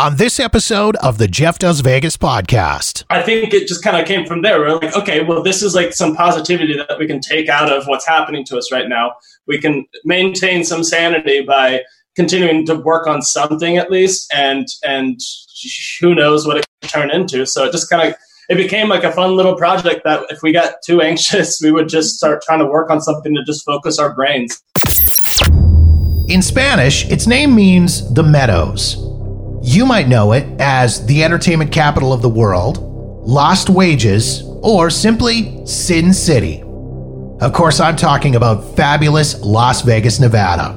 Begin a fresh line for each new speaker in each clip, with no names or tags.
on this episode of the Jeff Does Vegas podcast.
I think it just kind of came from there. We're like, okay, well, this is like some positivity that we can take out of what's happening to us right now. We can maintain some sanity by continuing to work on something at least, and and who knows what it can turn into. So it just kind of it became like a fun little project that if we got too anxious, we would just start trying to work on something to just focus our brains.
In Spanish, its name means the meadows. You might know it as the entertainment capital of the world, Lost Wages, or simply Sin City. Of course, I'm talking about fabulous Las Vegas, Nevada.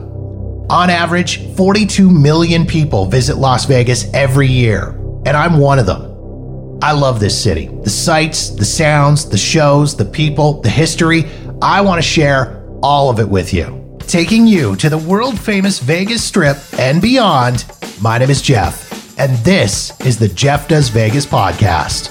On average, 42 million people visit Las Vegas every year, and I'm one of them. I love this city. The sights, the sounds, the shows, the people, the history. I want to share all of it with you. Taking you to the world famous Vegas Strip and beyond, my name is Jeff, and this is the Jeff Does Vegas podcast.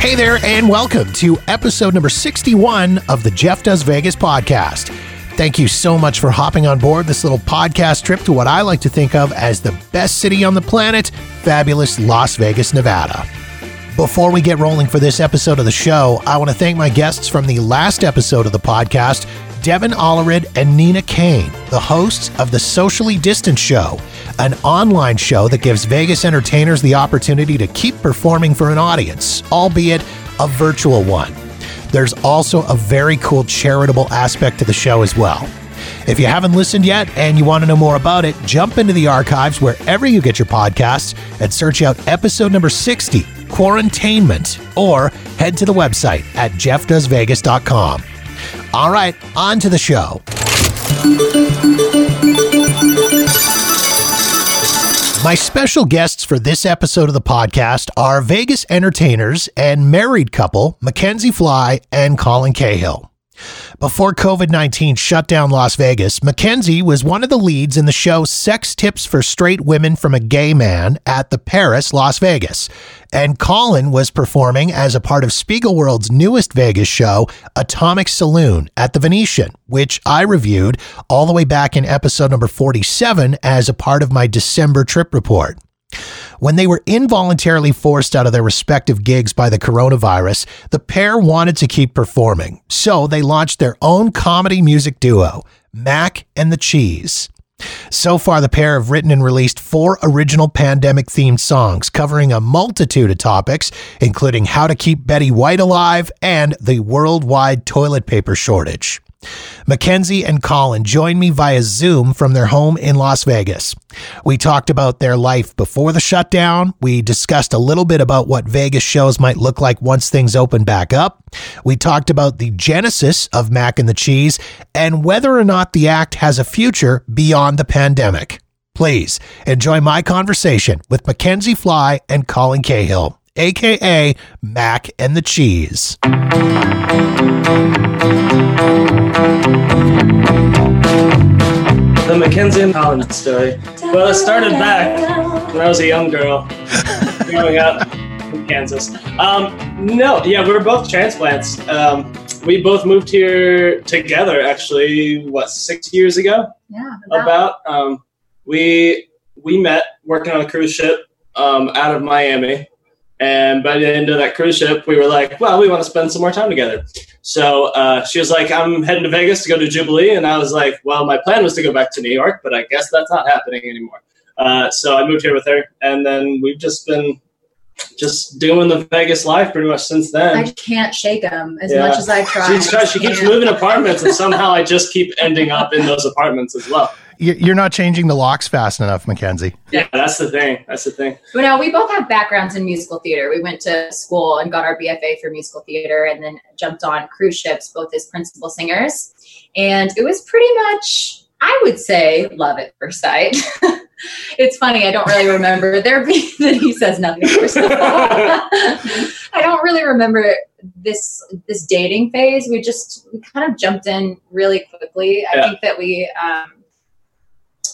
Hey there, and welcome to episode number 61 of the Jeff Does Vegas podcast. Thank you so much for hopping on board this little podcast trip to what I like to think of as the best city on the planet, fabulous Las Vegas, Nevada. Before we get rolling for this episode of the show, I want to thank my guests from the last episode of the podcast, Devin Allerid and Nina Kane, the hosts of the Socially Distant Show, an online show that gives Vegas entertainers the opportunity to keep performing for an audience, albeit a virtual one. There's also a very cool charitable aspect to the show as well. If you haven't listened yet and you want to know more about it, jump into the archives wherever you get your podcasts and search out episode number 60, Quarantainment, or head to the website at jeffdoesvegas.com. All right, on to the show. My special guests for this episode of the podcast are Vegas entertainers and married couple Makenzie Fly and Colin Cahill. Before COVID 19 shut down Las Vegas, Makenzie was one of the leads in the show Sex Tips for Straight Women from a Gay Man at the Paris, Las Vegas. And Colin was performing as a part of Spiegelworld's newest Vegas show, Atomic Saloon, at the Venetian, which I reviewed all the way back in episode number 47 as a part of my December trip report. When they were involuntarily forced out of their respective gigs by the coronavirus, the pair wanted to keep performing, so they launched their own comedy music duo, Mak and the Cheese. So far, the pair have written and released four original pandemic themed songs covering a multitude of topics, including how to keep Betty White alive and the worldwide toilet paper shortage. Makenzie and Colin joined me via Zoom from their home in Las Vegas. We talked about their life before the shutdown. We discussed a little bit about what Vegas shows might look like once things open back up. We talked about the genesis of Mak and the Cheese and whether or not the act has a future beyond the pandemic. Please enjoy my conversation with Makenzie Fly and Colin Cahill, aka Mak and the Cheese.
Makenzie and Colin story. Well, it started back when I was a young girl growing up in Kansas. Um, no, yeah, we were both transplants. Um, we both moved here together, actually, what, six years ago?
Yeah.
About. Um, we we met working on a cruise ship um, out of Miami. And by the end of that cruise ship, we were like, well, we want to spend some more time together. So uh, she was like, I'm heading to Vegas to go to Jubilee. And I was like, well, my plan was to go back to New York, but I guess that's not happening anymore. Uh, so I moved here with her. And then we've just been just doing the Vegas life pretty much since then.
I can't shake them as
Yeah.
much as I try.
She keeps moving apartments, and somehow I just keep ending up in those apartments as well.
You- You're not changing the locks fast enough, Makenzie.
Yeah, that's the thing. That's the thing.
But no, we both have backgrounds in musical theater. We went to school and got our BFA for musical theater and then jumped on cruise ships, both as principal singers. And it was pretty much, I would say, love at first sight. it's funny, I don't really remember there being that he says nothing first of. I don't really remember this this dating phase. We just we kind of jumped in really quickly. I
Yeah.
think that we um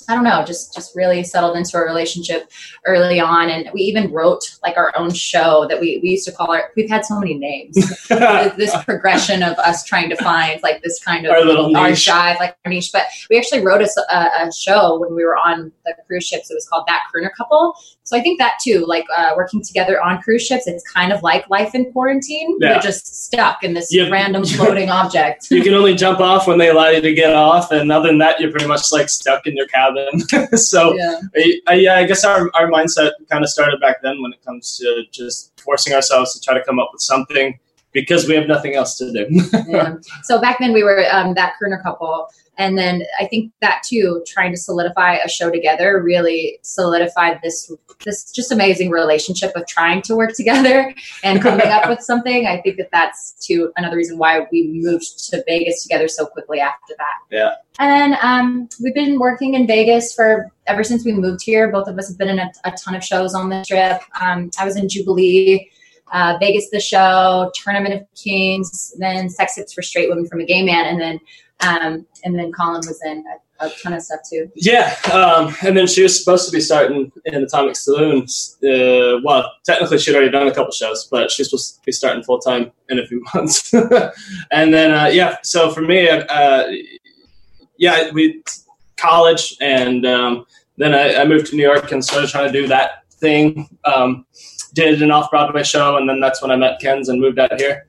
I don't know, just just really settled into a relationship early on, and we even wrote like our own show that we we used to call our. We've had so many names. this progression of us trying to find like this kind of
Our little
our
niche.
jive, like our niche. But we actually wrote a show when we were on the cruise ships. It was called That Crooner Couple. So I think that too, like uh, working together on cruise ships, it's kind of like life in quarantine.
Yeah.
We're just stuck in this
Yeah.
random floating object.
you can only jump off when they allow you to get off, and other than that, you're pretty much like stuck in your cabin. so
yeah.
I, I, yeah, I guess our, our mindset kind of started back then when it comes to just forcing ourselves to try to come up with something because we have nothing else to do.
yeah. So back then we were um, that crooner couple, and then I think that too, trying to solidify a show together, really solidified this this just amazing relationship of trying to work together and coming up with something. I think that that's too another reason why we moved to Vegas together so quickly after that.
Yeah.
And then um, we've been working in Vegas for ever since we moved here. Both of us have been in a, a ton of shows on the trip. Um, I was in Jubilee uh, Vegas the show, Tournament of Kings, then Sex Tips for Straight Women from a Gay Man, and then um, and then Colin was in a, a ton of stuff too.
Yeah, um, and then she was supposed to be starting in Atomic Saloon. Uh, well, technically, she'd already done a couple shows, but she's supposed to be starting full time in a few months. and then, uh, yeah, so for me, uh, yeah, we college, and um, then I, I moved to New York and started trying to do that thing. Did an off Broadway show, and then that's when I met Ken's and moved out here.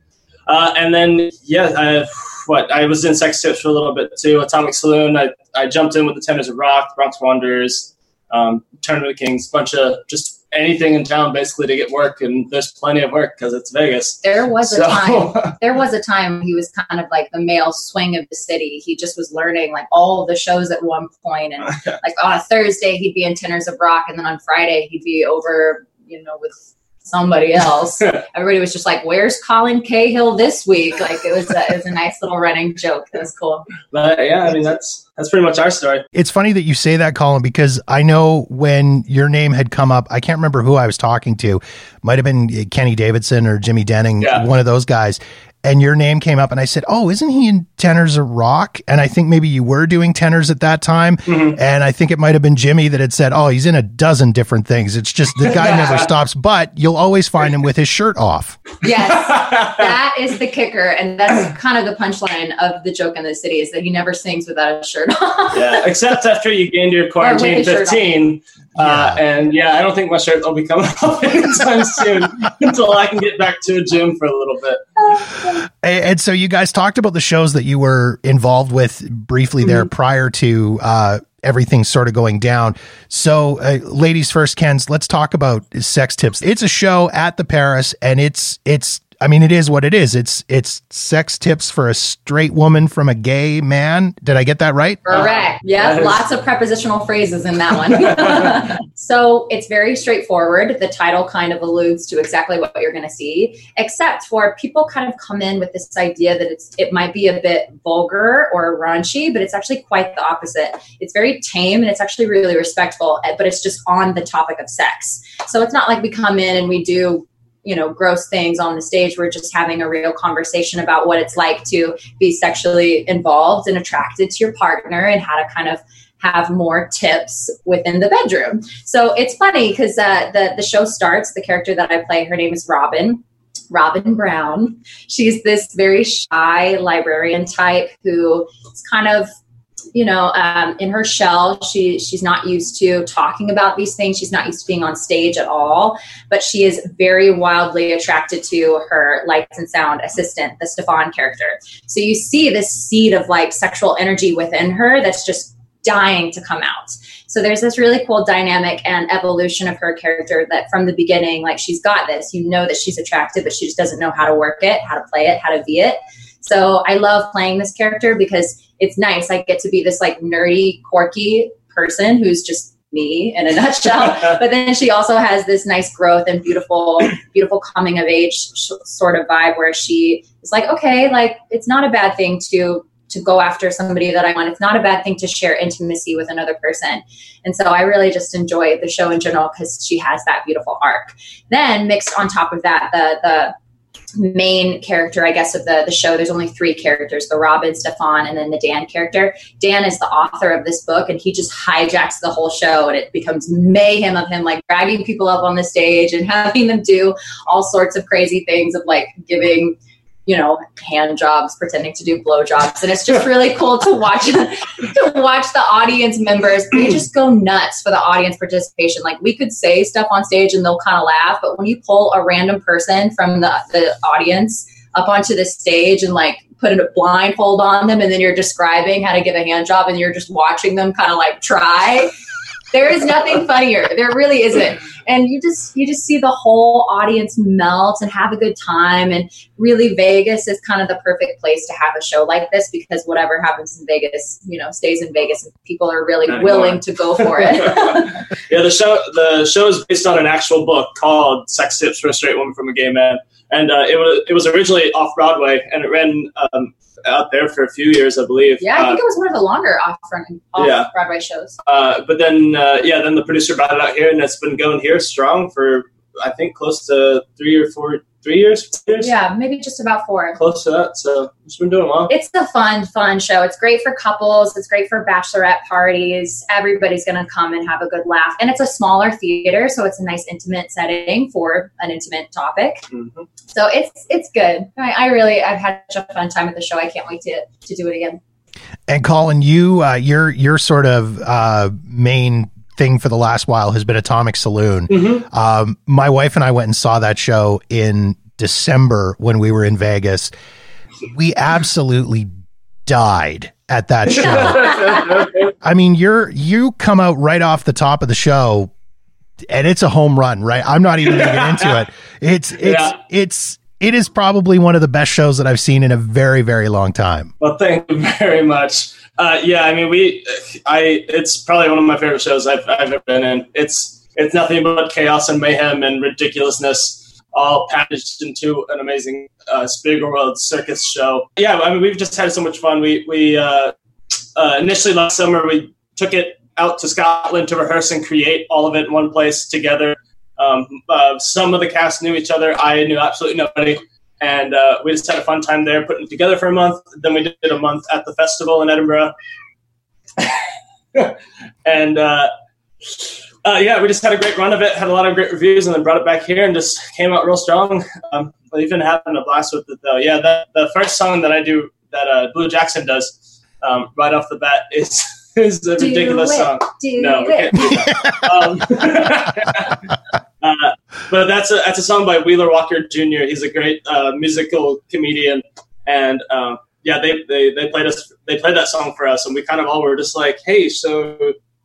Uh, and then, yeah, I, what I was in Sex Tips for a little bit too. Atomic Saloon. I, I jumped in with the Tenors of Rock, Bronx Wanderers, um, Tournament of Kings, bunch of just anything in town basically to get work. And there's plenty of work because it's Vegas.
There was a time. There was a time he was kind of like the male swing of the city. He just was learning like all the shows at one point, and like on a Thursday he'd be in Tenors of Rock, and then on Friday he'd be over, you know, with somebody else. Everybody was just like, "Where's Colin Cahill this week?" Like it was a, it was a nice little running joke. It was cool.
but yeah, I mean that's that's pretty much our story.
It's funny that you say that, Colin, because I know when your name had come up, I can't remember who I was talking to. Might have been Kenny Davidson or Jimmy Denning,
Yeah.
one of those guys. And your name came up, and I said, "Oh, isn't he in Tenors of Rock?" And I think maybe you were doing tenors at that time.
Mhm.
And I think it might have been Jimmy that had said, "Oh, he's in a dozen different things. It's just the guy never stops, but you'll always find him with his shirt off."
Yes. that is the kicker, and that's kind of the punchline of the joke in the city is that he never sings without a shirt on.
yeah, except after you gained your quarantine
his shirt on.
15. Uh, and yeah, I don't think my shirt will be coming off anytime soon until I can get back to a gym for a little bit.
And, and so you guys talked about the shows that you were involved with briefly there prior to uh, everything sort of going down. So, uh, ladies first, Ken's. Let's talk about Sex Tips. It's a show at the Paris, and it's it's. I mean, it is what it is. It's it's sex tips for a straight woman from a gay man. Did I get that right?
Correct. Yeah,
that is-
lots of prepositional phrases in that one. so it's very straightforward. The title kind of alludes to exactly what you're going to see, except for people kind of come in with this idea that it's it might be a bit vulgar or raunchy, but it's actually quite the opposite. It's very tame and it's actually really respectful, eh, but it's just on the topic of sex. So it's not like we come in and we do you know gross things on the stage. We're just having a real conversation about what it's like to be sexually involved and attracted to your partner and how to kind of have more tips within the bedroom. So it's funny because uh, the, the show starts the character that i play her name is robin robin brown. She's this very shy librarian type who is kind of you know um, in her shell she she's not used to talking about these things. She's not used to being on stage at all but she is very wildly attracted to her lights and sound assistant the stefan character. So you see this seed of like sexual energy within her that's just dying to come out. So there's this really cool dynamic and evolution of her character that from the beginning like she's got this. You know that she's attractive but she just doesn't know how to work it how to play it how to be it. So i love playing this character because it's nice. I get to be this like nerdy quirky person who's just me in a nutshell. But then she also has this nice growth and beautiful beautiful coming of age sh- sort of vibe where she is like okay like it's not a bad thing to to go after somebody that i want. It's not a bad thing to share intimacy with another person. And so i really just enjoy the show in general because she has that beautiful arc. Then mixed on top of that the the main character, I guess, of the, the show. There's only three characters the Robin, Stefan, and then the Dan character. Dan is the author of this book, and he just hijacks the whole show, and it becomes mayhem of him like dragging people up on the stage and having them do all sorts of crazy things of like giving you know, hand jobs, pretending to do blow jobs. And it's just really cool to watch to watch the audience members. They mm. just go nuts for the audience participation. Like we could say stuff on stage and they'll kind of laugh, but when you pull a random person from the, the audience up onto the stage and like put a blindfold on them and then you're describing how to give a hand job and you're just watching them kind of like try there is nothing funnier. There really isn't. And you just you just see the whole audience melt and have a good time. And really, Vegas is kind of the perfect place to have a show like this because whatever happens in Vegas, you know, stays in Vegas, and people are really willing to go for it.
yeah, the show the show is based on an actual book called "Sex Tips for a Straight Woman from a Gay Man," and uh, it was it was originally off Broadway, and it ran um, out there for a few years, I believe.
Yeah, I think uh, it was one of the longer off off yeah. Broadway shows.
Uh, but then, uh, yeah, then the producer brought it out here, and it's been going here strong for I think close to three or four three years, years?
Yeah, maybe just about four.
Close to that. So it's been doing well.
It's a fun, fun show. It's great for couples. It's great for bachelorette parties. Everybody's going to come and have a good laugh. And it's a smaller theater, so it's a nice intimate setting for an intimate topic. Mm-hmm. So it's it's good. I, I, really I've had such a fun time at the show. I can't wait to to do it again.
And Colin, you uh, your your sort of uh, main thing for the last while has been Atomic Saloon. Mm-hmm. Um, my wife and I went and saw that show in December when we were in Vegas. We absolutely died at that show. I mean, you're you come out right off the top of the show and it's a home run, right? I'm not even going to get into it. It's it's yeah. it's it is probably one of the best shows that I've seen in a very very long time.
Well, thank you very much. Uh, yeah, I mean, we, I, it's probably one of my favorite shows I've, I've ever been in. It's, it's nothing but chaos and mayhem and ridiculousness, all packaged into an amazing uh, Spiegelworld circus show. Yeah, I mean, we've just had so much fun. We, we uh, uh, initially last summer we took it out to Scotland to rehearse and create all of it in one place together. Um, uh, some of the cast knew each other. I knew absolutely nobody and uh, we just had a fun time there putting it together for a month. Then we did a month at the festival in Edinburgh, and uh, uh, yeah, we just had a great run of it. Had a lot of great reviews, and then brought it back here and just came out real strong. Um, we've been having a blast with it though. Yeah, the, the first song that I do that uh, Blue Jackson does um, right off the bat is. is a ridiculous song.
Do no, it. we can't do
that. Um, Uh, but that's a that's a song by Wheeler Walker Jr. He's a great uh, musical comedian, and uh, yeah, they, they they played us they played that song for us, and we kind of all were just like, hey, so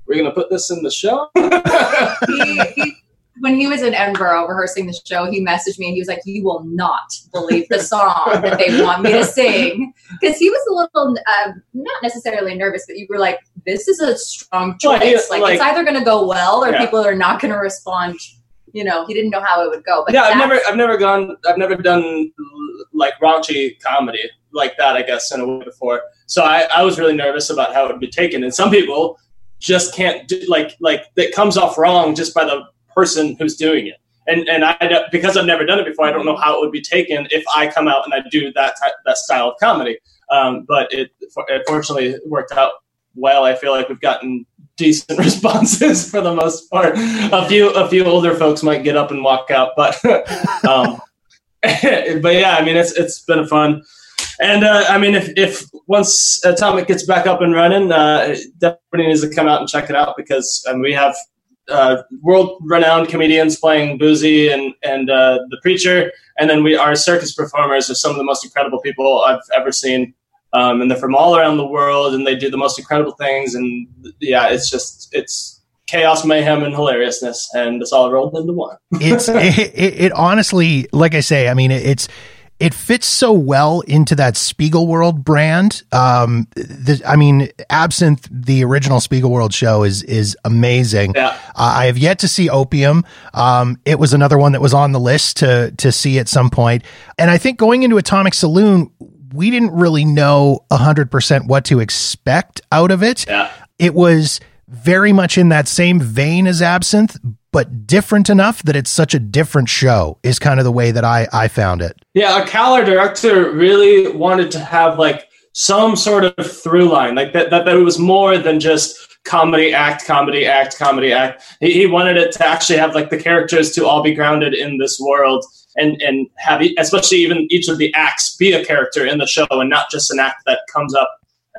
we're gonna put this in the show.
he, he, when he was in Edinburgh rehearsing the show, he messaged me and he was like, "You will not believe the song that they want me to sing," because he was a little um, not necessarily nervous, but you were like, "This is a strong choice. Well, like, like, it's either going to go well or yeah. people are not going to respond you know, he didn't know how it would go.
But yeah, I've never, I've never gone, I've never done like raunchy comedy like that. I guess in a way before, so I, I was really nervous about how it would be taken. And some people just can't do like, like it comes off wrong just by the person who's doing it. And and I because I've never done it before, I don't know how it would be taken if I come out and I do that type, that style of comedy. Um, but it, it fortunately worked out well. I feel like we've gotten decent responses for the most part. A few a few older folks might get up and walk out, but um, but yeah, I mean it's it's been fun. And uh, I mean, if, if once Atomic gets back up and running, uh, definitely needs to come out and check it out because um, we have uh, world-renowned comedians playing Boozy and and uh, the Preacher, and then we our circus performers are some of the most incredible people I've ever seen um, and they're from all around the world, and they do the most incredible things. And yeah, it's just it's chaos, mayhem, and hilariousness, and it's all rolled into one.
it's it, it, it, honestly, like I say, I mean, it, it's it fits so well into that Spiegelworld brand. Um, the, I mean, Absinthe the original Spiegelworld show is is amazing. Yeah. Uh, I have yet to see Opium. Um, it was another one that was on the list to to see at some point, and I think going into Atomic Saloon we didn't really know 100% what to expect out of it. Yeah. It was very much in that same vein as Absinthe, but different enough that it's such a different show is kind of the way that I I found it.
Yeah, a Cal, director, really wanted to have like some sort of through line, like that, that, that it was more than just comedy act, comedy act, comedy act. He, he wanted it to actually have like the characters to all be grounded in this world and and have especially even each of the acts be a character in the show and not just an act that comes up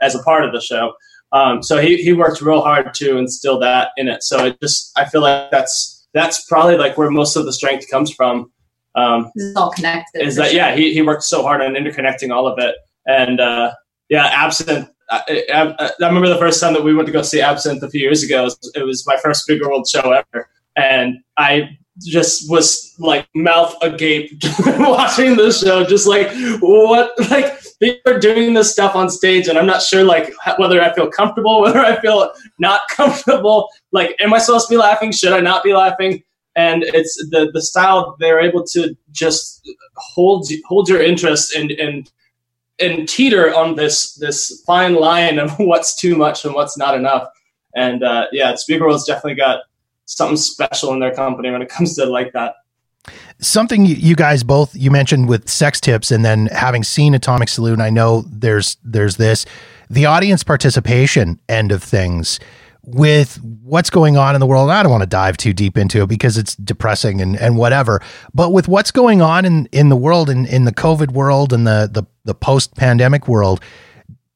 as a part of the show. Um, so he, he worked real hard to instill that in it. So it just I feel like that's that's probably like where most of the strength comes from.
Um, this is all connected.
Is that sure. yeah? He he worked so hard on interconnecting all of it, and uh, yeah, Absinthe. I, I, I, remember the first time that we went to go see Absinthe a few years ago. It was, it was my first Spiegelworld show ever, and I just was like mouth agape watching the show just like what like people are doing this stuff on stage and i'm not sure like whether i feel comfortable whether i feel not comfortable. Like am i supposed to be laughing? Should i not be laughing? And it's the the style they're able to just hold hold your interest and and and teeter on this this fine line of what's too much and what's not enough. And uh yeah Spiegelworld's definitely got something special in their company when it comes to like that.
Something you guys both you mentioned with sex tips, and then having seen Atomic Saloon, I know there's there's this the audience participation end of things with what's going on in the world. I don't want to dive too deep into it because it's depressing and, and whatever. But with what's going on in, in the world, in, in the COVID world and the, the, the post pandemic world,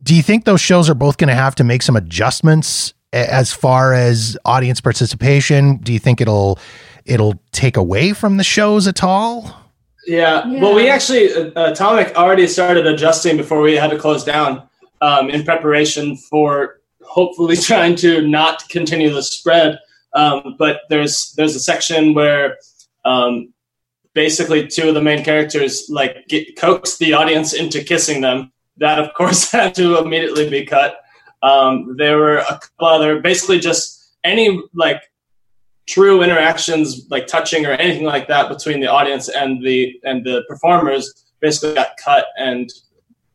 do you think those shows are both going to have to make some adjustments as far as audience participation do you think it'll it'll take away from the shows at all?
Yeah, yeah. well we actually uh, atomic already started adjusting before we had to close down um, in preparation for hopefully trying to not continue the spread. Um, but there's there's a section where um, basically two of the main characters like get, coax the audience into kissing them. That of course had to immediately be cut um, there were a couple other, basically just any like true interactions, like touching or anything like that between the audience and the and the performers, basically got cut and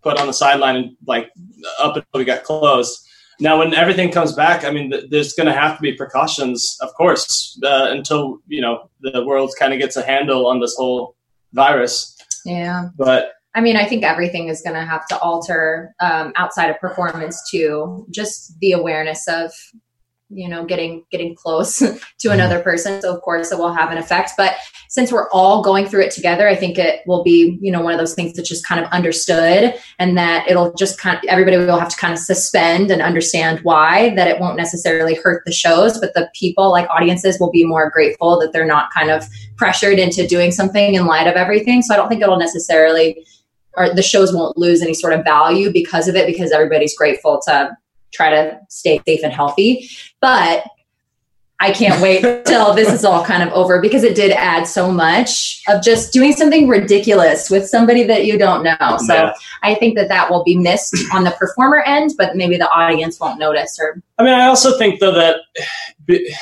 put on the sideline and like up until we got closed. Now, when everything comes back, I mean, th- there's going to have to be precautions, of course, uh, until you know the world kind of gets a handle on this whole virus.
Yeah.
But
I mean, I think everything is going to have to alter um, outside of performance too. Just the awareness of, you know, getting getting close to mm-hmm. another person. So of course, it will have an effect. But since we're all going through it together, I think it will be, you know, one of those things that's just kind of understood, and that it'll just kind of everybody will have to kind of suspend and understand why. That it won't necessarily hurt the shows, but the people, like audiences, will be more grateful that they're not kind of pressured into doing something in light of everything. So I don't think it'll necessarily or the shows won't lose any sort of value because of it because everybody's grateful to try to stay safe and healthy but I can't wait till this is all kind of over because it did add so much of just doing something ridiculous with somebody that you don't know. So yeah. I think that that will be missed on the performer end, but maybe the audience won't notice. Or
I mean, I also think though that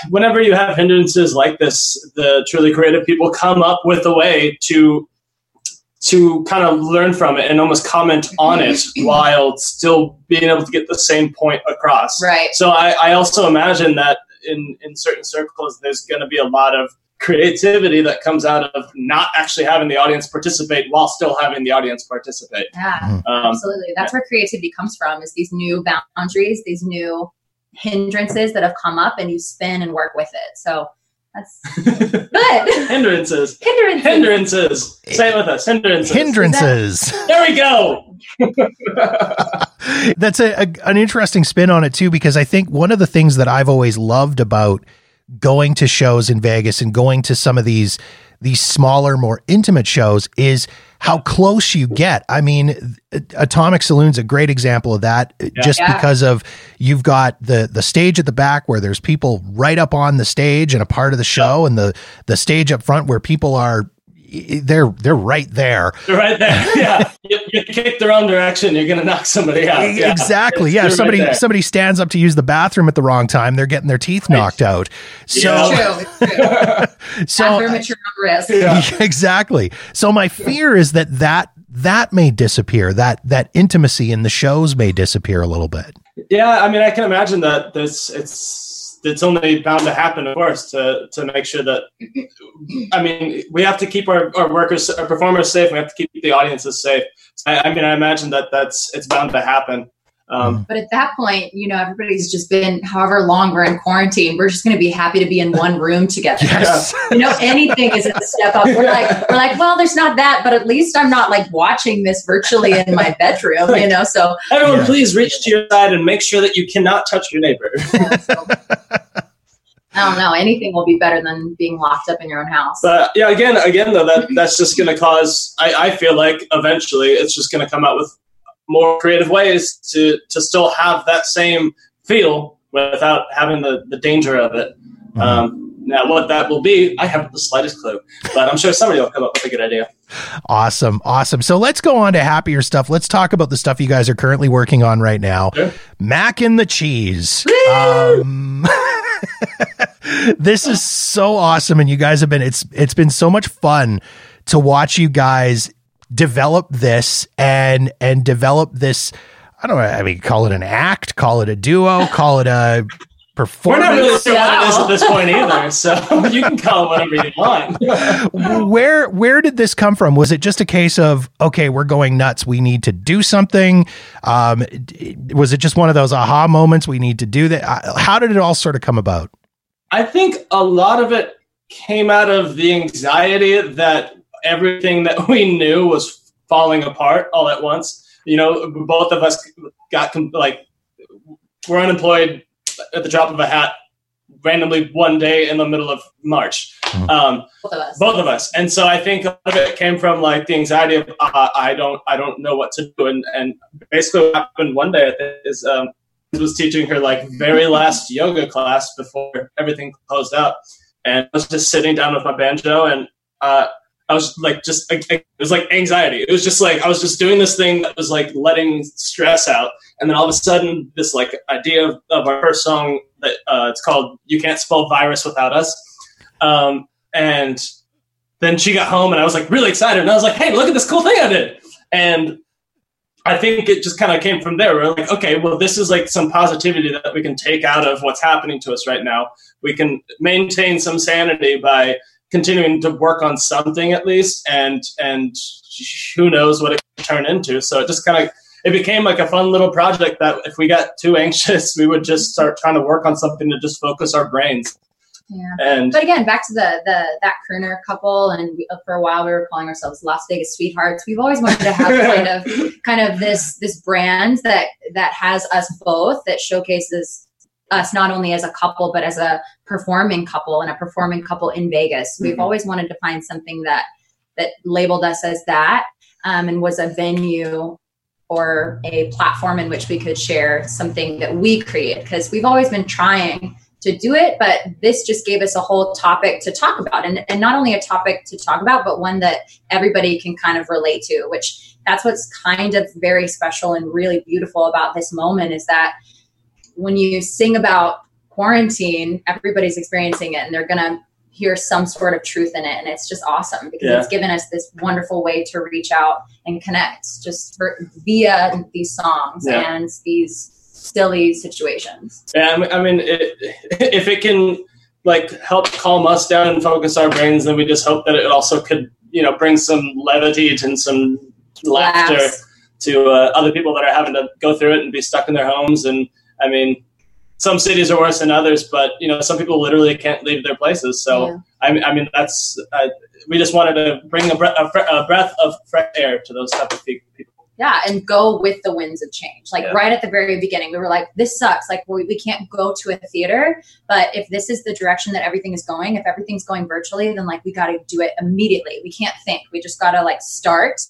whenever you have hindrances like this, the truly creative people come up with a way to to kind of learn from it and almost comment on it while still being able to get the same point across.
Right.
So I, I also imagine that in, in certain circles, there's going to be a lot of creativity that comes out of not actually having the audience participate while still having the audience participate.
Yeah, mm-hmm. um, absolutely. That's where creativity comes from is these new boundaries, these new hindrances that have come up and you spin and work with it. So that's good.
hindrances.
Hindrances.
Hindrances. Say it with us. Hindrances.
Hindrances.
That, there we go.
That's a, a, an interesting spin on it too, because I think one of the things that I've always loved about going to shows in Vegas and going to some of these these smaller, more intimate shows is how close you get. I mean, Atomic Saloon's a great example of that yeah. just yeah. because of you've got the the stage at the back where there's people right up on the stage and a part of the show and the the stage up front where people are they're they're right there.
They're right there. Yeah, you, you, kick the wrong direction, you're gonna knock somebody out.
Yeah. Exactly. Yeah. If somebody right somebody stands up to use the bathroom at the wrong time, they're getting their teeth right. knocked out. So,
yeah. it's true. It's true. so bathroom at your risk.
Yeah. Exactly. So my fear is that that that may disappear. That that intimacy in the shows may disappear a little bit.
Yeah, I mean, I can imagine that. This it's it's only bound to happen, of course, to to make sure that. I mean, we have to keep our, our workers, our performers safe. We have to keep the audiences safe. I, I mean, I imagine that that's it's bound to happen. Um,
but at that point, you know, everybody's just been however long we're in quarantine. We're just going to be happy to be in one room together. Yes. You know, anything is a step up. We're like, we're like, well, there's not that, but at least I'm not like watching this virtually in my bedroom. You know, so
everyone, yeah. please reach to your side and make sure that you cannot touch your neighbor.
Yeah, so. I don't know. Anything will be better than being locked up in your own house.
But yeah, again, again though, that that's just going to cause. I, I feel like eventually it's just going to come out with more creative ways to to still have that same feel without having the, the danger of it. Mm-hmm. Um, now, what that will be, I haven't the slightest clue, but I'm sure somebody will come up with a good idea.
Awesome. Awesome. So let's go on to happier stuff. Let's talk about the stuff you guys are currently working on right now. Sure. Mak and the cheese. Um, this is so awesome. And you guys have been, it's, it's been so much fun to watch you guys develop this and and develop this I don't know, I mean call it an act, call it a duo, call it a performance.
We're not really sure what it is at this point either, so you can call it whatever you want.
where where did this come from? Was it just a case of okay, we're going nuts, we need to do something? Um, was it just one of those aha moments? We need to do that. Uh, how did it all sort of come about?
I think a lot of it came out of the anxiety that everything that we knew was falling apart all at once. You know, both of us got like we're unemployed at the drop of a hat randomly one day in the middle of March. Mm-hmm. Um, both of us. Both of us. And so I think a lot of it came from like the anxiety of uh, I don't I don't know what to do. And and basically what happened one day is um, was teaching her like very last yoga class before everything closed up. And I was just sitting down with my banjo and uh, I was like, just it was like anxiety. It was just like I was just doing this thing that was like letting stress out, and then all of a sudden, this like idea of, of our first song that uh, it's called "You Can't Spell Virus Without Us," um, and then she got home, and I was like really excited, and I was like, "Hey, look at this cool thing I did!" And I think it just kind of came from there. We're like, okay, well, this is like some positivity that we can take out of what's happening to us right now. We can maintain some sanity by continuing to work on something at least, and and who knows what it could turn into. So it just kind of it became like a fun little project that if we got too anxious, we would just start trying to work on something to just focus our brains.
Yeah. And but again, back to the the that crooner couple, and we, uh, for a while we were calling ourselves Las Vegas Sweethearts. We've always wanted to have kind of kind of this this brand that that has us both that showcases us not only as a couple but as a performing couple and a performing couple in Vegas. Mm-hmm. We've always wanted to find something that that labeled us as that um, and was a venue or a platform in which we could share something that we create because we've always been trying to do it but this just gave us a whole topic to talk about and, and not only a topic to talk about but one that everybody can kind of relate to which that's what's kind of very special and really beautiful about this moment is that when you sing about quarantine, everybody's experiencing it and they're going to hear some sort of truth in it. And it's just awesome because yeah. it's given us this wonderful way to reach out and connect just for, via these songs yeah. and these silly situations.
Yeah, I mean, it, if it can like help calm us down and focus our brains, then we just hope that it also could, you know, bring some levity and some laughter Laughs. to uh, other people that are having to go through it and be stuck in their homes and I mean, some cities are worse than others, but you know, some people literally can't leave their places. So yeah. I, mean, I mean, that's uh, we just wanted to bring a, bre- a, a, breath of fresh air to those type of people.
Yeah, and go with the winds of change. Like yeah. right at the very beginning, we were like, "This sucks. Like we, we can't go to a theater, but if this is the direction that everything is going, if everything's going virtually, then like we got to do it immediately. We can't think. We just got to like start,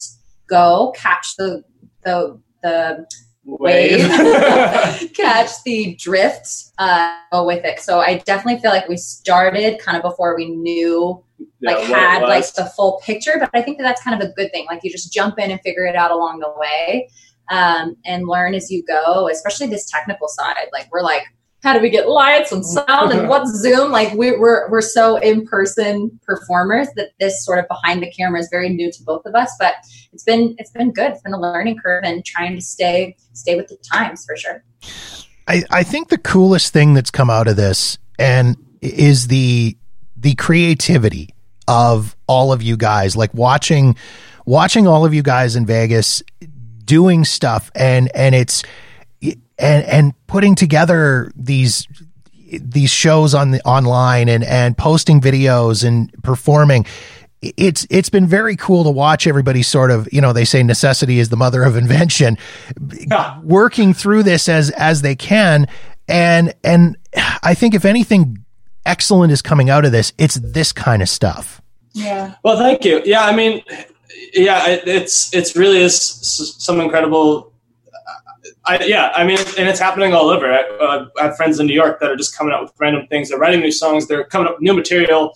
go, catch the the the wave, catch the drift, uh, go with it. So I definitely feel like we started kind of before we knew, yeah, like, had like the full picture. But I think that that's kind of a good thing. Like, you just jump in and figure it out along the way um, and learn as you go, especially this technical side. Like, we're like, how do we get lights and mm-hmm. sound and mm-hmm. what's Zoom? Like we, we're we're so in person performers that this sort of behind the camera is very new to both of us. But it's been it's been good. It's been a learning curve and trying to stay stay with the times for sure.
I, I think the coolest thing that's come out of this and is the the creativity of all of you guys like watching watching all of you guys in Vegas doing stuff and and it's and and putting together these these shows on the online and and posting videos and performing it's it's been very cool to watch everybody sort of you know they say necessity is the mother of invention
Yeah.
working through this as as they can and and i think if anything excellent is coming out of this it's this kind of stuff
Yeah.
Well, thank you. Yeah, I mean, yeah, it, it's it's really is some incredible. I, yeah, I mean, and it's happening all over. I, uh, I have friends in New York that are just coming up with random things. They're writing new songs. They're coming up with new material.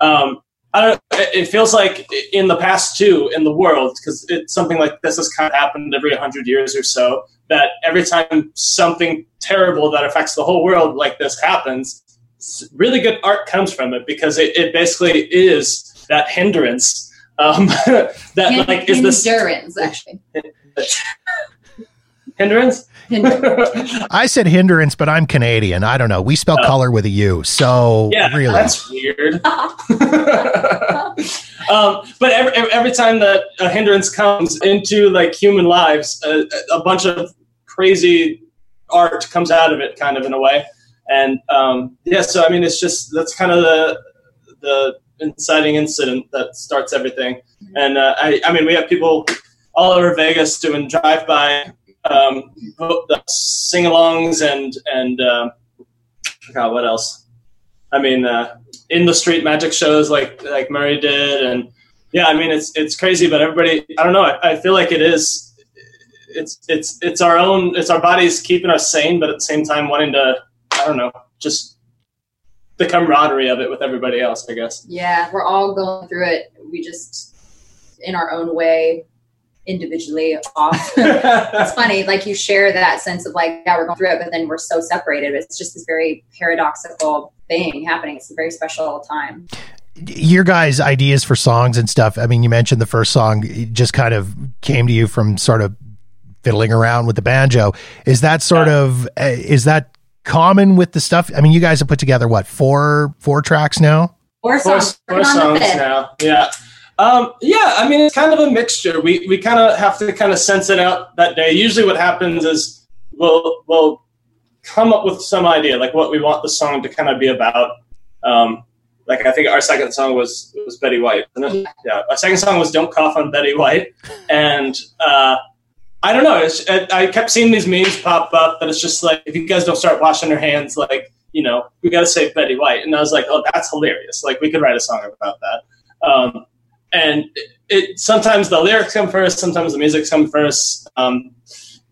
Um, I don't. It feels like in the past too in the world because it's something like this has kind of happened every hundred years or so. That every time something terrible that affects the whole world like this happens, really good art comes from it because it, it basically is that hindrance um, that
Hin-
like is this
hindrance, actually.
hindrance.
I said hindrance but i'm canadian i don't know we spell
Oh.
color with a u so
yeah,
really
that's weird. um, but every, every time that a hindrance comes into like human lives, a, a bunch of crazy art comes out of it, kind of in a way. And um, yeah, so I mean, it's just that's kind of the the inciting incident that starts everything. And uh, I, I mean, we have people all over Vegas doing drive-by um, sing-alongs and and um, God, what else? I mean, uh, in the street magic shows like like Murray did, and yeah, I mean, it's it's crazy, but everybody, I don't know, I, I feel like it is. It's it's it's our own. It's our bodies keeping us sane, but at the same time wanting to, I don't know, just the camaraderie of it with everybody else. I guess.
yeah, we're all going through it. We just, in our own way, individually off. it's funny, like you share that sense of like, yeah, we're going through it, but then we're so separated. It's just this very paradoxical thing happening. It's a very special time.
your guys' ideas for songs and stuff. I mean, you mentioned the first song just kind of came to you from sort of fiddling around with the banjo. Is that sort
Yeah.
of uh, is that common with the stuff? I mean, you guys have put together what four four tracks now?
Four
four,
songs.
four
working on the
songs now. Yeah. Um, yeah, I mean, it's kind of a mixture. We, we kind of have to kind of sense it out that day. Usually, what happens is we'll, we'll come up with some idea, like what we want the song to kind of be about. Um, like, I think our second song was was Betty White. wasn't? Yeah, our second song was "Don't Cough on Betty White," and uh, I don't know. It's, I, I kept seeing these memes pop up that it's just like, if you guys don't start washing your hands, like you know, we got to save Betty White. And I was like, oh, that's hilarious. Like, we could write a song about that. Um, and it, it sometimes the lyrics come first, sometimes the music come first. Um,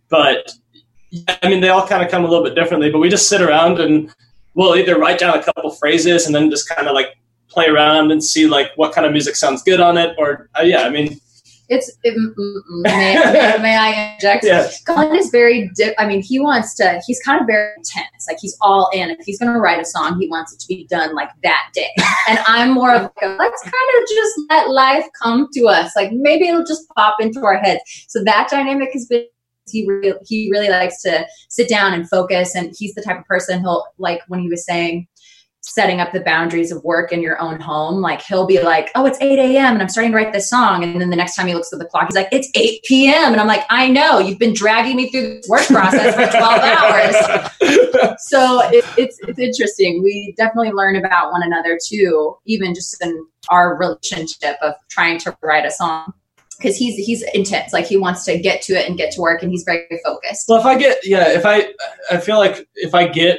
but I mean, they all kind of come a little bit differently. But we just sit around and we'll either write down a couple phrases and then just kind of like play around and see like what kind of music sounds good on it. Or uh, yeah, I mean,
It's it, mm, mm, mm, may, may, I inject?
yes,
Colin is very. Di- I mean, he wants to. He's kind of very intense. Like he's all in. If he's going to write a song, he wants it to be done like that day. And I'm more of like, let's kind of just let life come to us. Like maybe it'll just pop into our heads. So that dynamic has been. He really, he really likes to sit down and focus. And he's the type of person he'll like when he was saying setting up the boundaries of work in your own home. Like he'll be like, "Oh, it's 8 a.m. and I'm starting to write this song," and then the next time he looks at the clock, he's like, "It's 8 p.m." and I'm like, "I know you've been dragging me through this work process for 12 hours." So it, it's it's interesting. We definitely learn about one another too, even just in our relationship of trying to write a song. Because he's he's intense, like he wants to get to it and get to work, and he's very focused.
Well, if I get yeah, if I I feel like if I get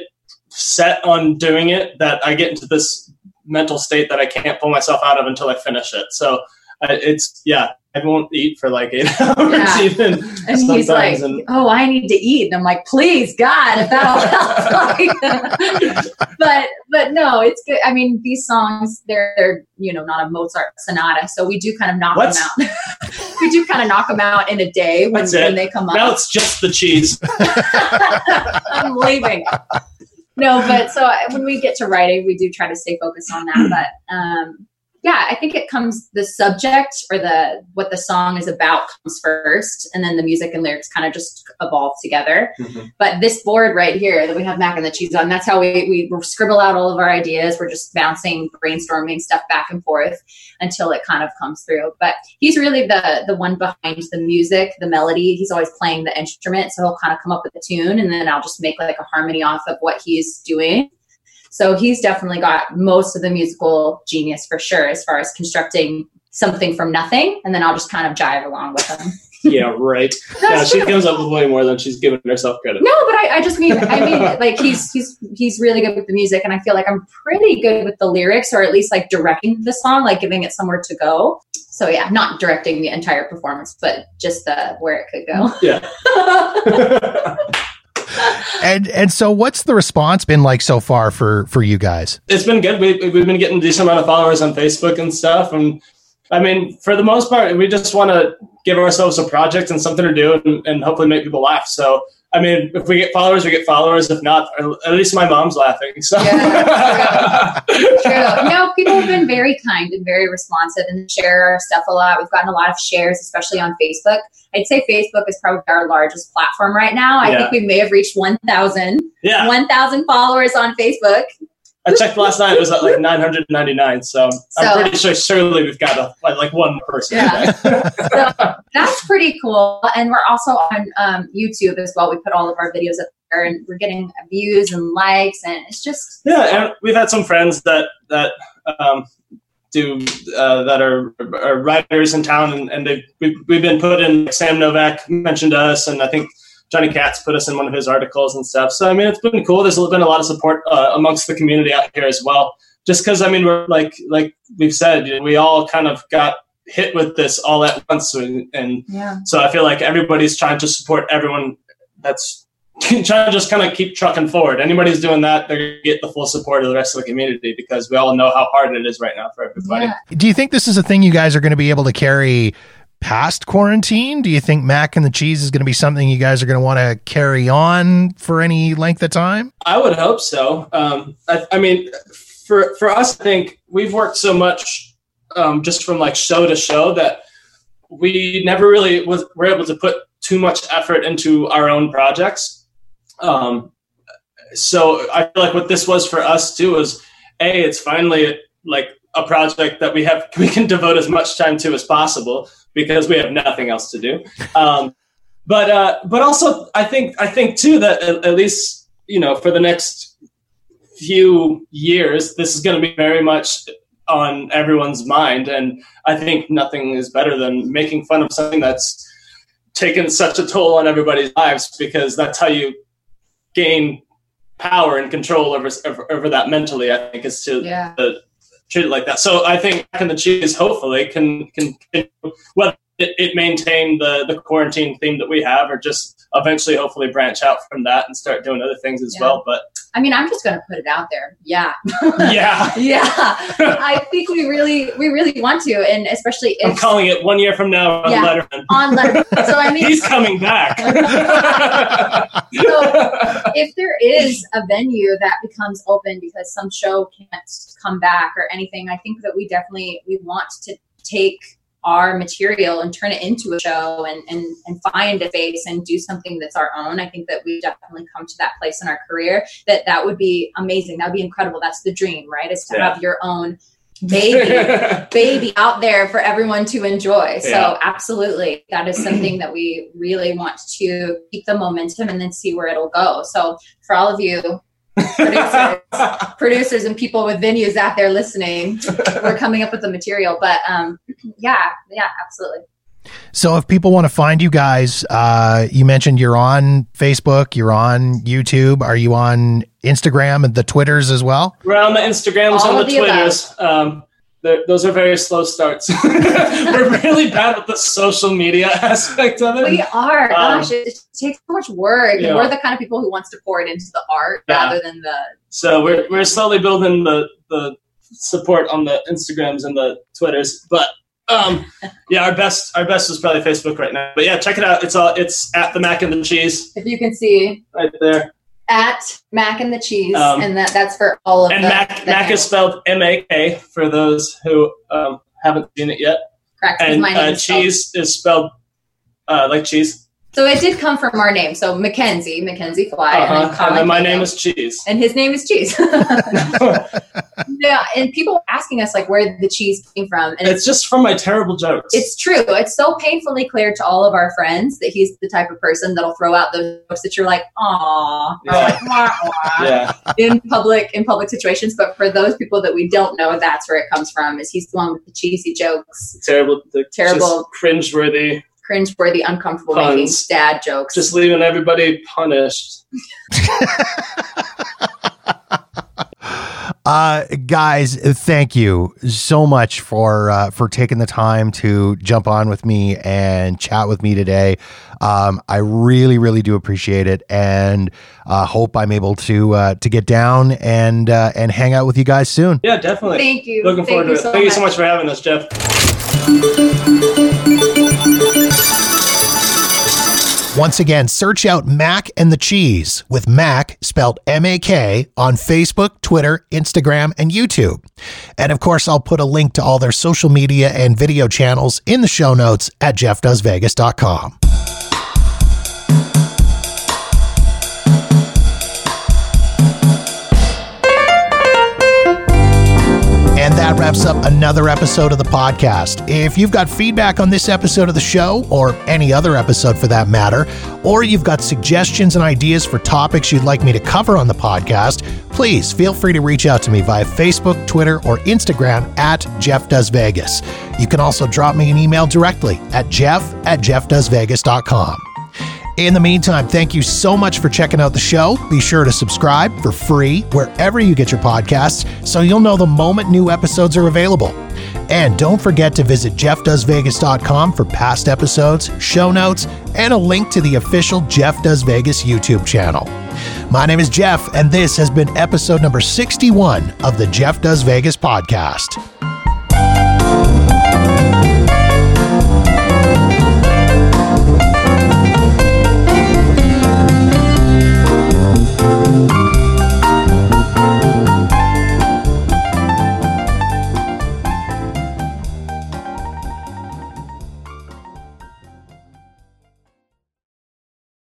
set on doing it, that I get into this mental state that I can't pull myself out of until I finish it. So uh, it's yeah, I won't eat for like eight hours
Yeah.
even.
And he's like,
and-
"Oh, I need to eat." And I'm like, "Please, God, if that'll help." but but no, it's good. I mean, these songs they're they're you know not a Mozart sonata, so we do kind of knock them out. we do kind of knock them out in a day when, when they come up.
Now it's just the cheese.
I'm leaving. No, but so when we get to writing, we do try to stay focused on that. But um, yeah, I think it comes the subject or the what the song is about comes first, and then the music and lyrics kind of just evolve together.
Mhm.
But this board right here that we have Mak and the cheese on, that's how we we scribble out all of our ideas. We're just bouncing, brainstorming stuff back and forth until it kind of comes through. But he's really the the one behind the music, the melody. He's always playing the instrument, so he'll kind of come up with a tune, and then I'll just make like a harmony off of what he's doing. So he's definitely got most of the musical genius for sure, as far as constructing something from nothing, and then I'll just kind of jive along with him.
Yeah, right. Yeah, she comes up with way more than she's giving herself credit.
No, but I, I just mean, I mean, like he's he's he's really good with the music, and I feel like I'm pretty good with the lyrics, or at least like directing the song, like giving it somewhere to go. So yeah, not directing the entire performance, but just the where it could go.
Yeah.
And and so what's the response been like so far for for you guys?
it's been good. We, we've been getting a decent amount of followers on Facebook and stuff. And I mean, for the most part, we just want to give ourselves a project and something to do and, and hopefully make people laugh. So, I mean, if we get followers, we get followers. If not, at least my mom's laughing. So,
True. No, people have been very kind and very responsive and share our stuff a lot. We've gotten a lot of shares, especially on Facebook. I'd say Facebook is probably our largest platform right now. I
Yeah.
think we may have reached 1,000
yeah,
1,000 followers on Facebook.
I checked last night. It was at like 999. So,
So-
I'm pretty sure surely we've got a, like, like one person.
Yeah. So that's pretty cool. And we're also on um, YouTube as well. We put all of our videos up there and we're getting views and likes. And it's just,
Yeah, and we've had some friends that that um, do uh, that are, are writers in town, and, and they've we've, we've been put in. Sam Novak mentioned us, and I think Johnny Kats put us in one of his articles and stuff. So I mean, it's been cool. There's been a lot of support uh, amongst the community out here as well. Just because I mean, we're like like we've said, you know, we all kind of got hit with this all at once, and, and
yeah.
so I feel like everybody's trying to support everyone that's trying to just kind of keep trucking forward. Anybody's doing that, they're going to get the full support of the rest of the community because we all know how hard it is right now for everybody.
Yeah.
Do you think this is a thing you guys are going to be able to carry past quarantine? Do you think Mak and the cheese is going to be something you guys are going to want to carry on for any length of time?
I would hope so. Um, I, I mean, for for us, I think we've worked so much um, just from like show to show that we never really was were able to put too much effort into our own projects. Um, so I feel like what this was for us too was a it's finally like a project that we have we can devote as much time to as possible because we have nothing else to do. Um, but uh, but also I think I think too that at, at least you know for the next few years this is going to be very much on everyone's mind and I think nothing is better than making fun of something that's taken such a toll on everybody's lives because that's how you gain power and control over over, over that mentally. I think is to,
Yeah.
to treat it like that. So I think Mak and the cheese hopefully can can continue, whether it, it maintain the the quarantine theme that we have or just eventually hopefully branch out from that and start doing other things as
Yeah.
well. But
I mean, I'm just going to put it out there. Yeah.
yeah,
yeah. I think we really, we really want to. And especially
I'm calling it one year from now on
Yeah.
Letterman.
on letter. So I mean,
He's coming back.
So if there is a venue that becomes open because some show can't come back or anything, I think that we definitely we want to take our material and turn it into a show and, and, and find a face and do something that's our own. I think that we definitely come to that place in our career that that would be amazing. That would be incredible. That's the dream, right? Is to
Yeah.
have your own baby baby out there for everyone to enjoy. So
Yeah.
absolutely, that is something that we really want to keep the momentum and then see where it'll go. So for all of you producers, producers and people with venues out there listening, we're coming up with the material. But um, yeah, yeah, absolutely.
So if people want to find you guys, uh, you mentioned you're on Facebook, you're on YouTube. Are you on Instagram and the Twitters as well?
We're on the Instagrams
All
and
of
the
the above.
Twitters. Um, they're- those are very slow starts. We're really bad with the social media aspect of it.
We are.
Um,
Gosh, it, it takes so much work.
Yeah.
We're the kind of people who wants to pour it into the art
Yeah.
rather than the
So we're we're slowly building the the support on the Instagrams and the Twitters, but um, yeah, our best our best is probably Facebook right now. But yeah, check it out. It's all it's at the Mak and the Cheese
if you can see
right there.
At Mak and the Cheese,
Um,
and that that's for all of
And
the,
Mak
the
Mak is spelled M A K for those who um, haven't seen it yet.
correct.
And uh,
spelled-
cheese is spelled uh, like cheese.
So it did come from our name. So Makenzie, Makenzie Fly,
Uh-huh. And then my name is Cheese.
and his name is Cheese. yeah, and people asking us like where the cheese came from, and it's
it's just from my terrible jokes.
it's true. It's so painfully clear to all of our friends that he's the type of person that'll throw out those jokes that you're like, "Aw,"
Yeah.
like, "Wah, wah,"
yeah.
in public in public situations. But for those people that we don't know, that's where it comes from. Is he's the one with the cheesy jokes,
terrible, the,
Terrible.
cringeworthy,
cringe-worthy, uncomfortable
Puns.
making dad jokes.
just leaving everybody punished.
Uh, guys, thank you so much for uh, for taking the time to jump on with me and chat with me today. Um, I really, really do appreciate it, and uh, hope I'm able to uh, to get down and uh, and hang out with you guys soon.
Yeah, definitely.
Thank you.
Looking
Thank
forward to
you
it.
so
Thank you so much for having us, Jeff.
Once again, search out Mak and the Cheese with Mak spelled M A K on Facebook, Twitter, Instagram, and YouTube. And of course, I'll put a link to all their social media and video channels in the show notes at jeffdoesvegas.com. that wraps up another episode of the podcast. If you've got feedback on this episode of the show, or any other episode for that matter, or you've got suggestions and ideas for topics you'd like me to cover on the podcast, please feel free to reach out to me via Facebook, Twitter, or Instagram at Jeff Does Vegas. You can also drop me an email directly at jeff at jeffdoesvegas.com. In the meantime, thank you so much for checking out the show. Be sure to subscribe for free wherever you get your podcasts so you'll know the moment new episodes are available. And don't forget to visit jeffdoesvegas.com for past episodes, show notes, and a link to the official Jeff Does Vegas YouTube channel. My name is Jeff, and this has been episode number 61 of the Jeff Does Vegas podcast.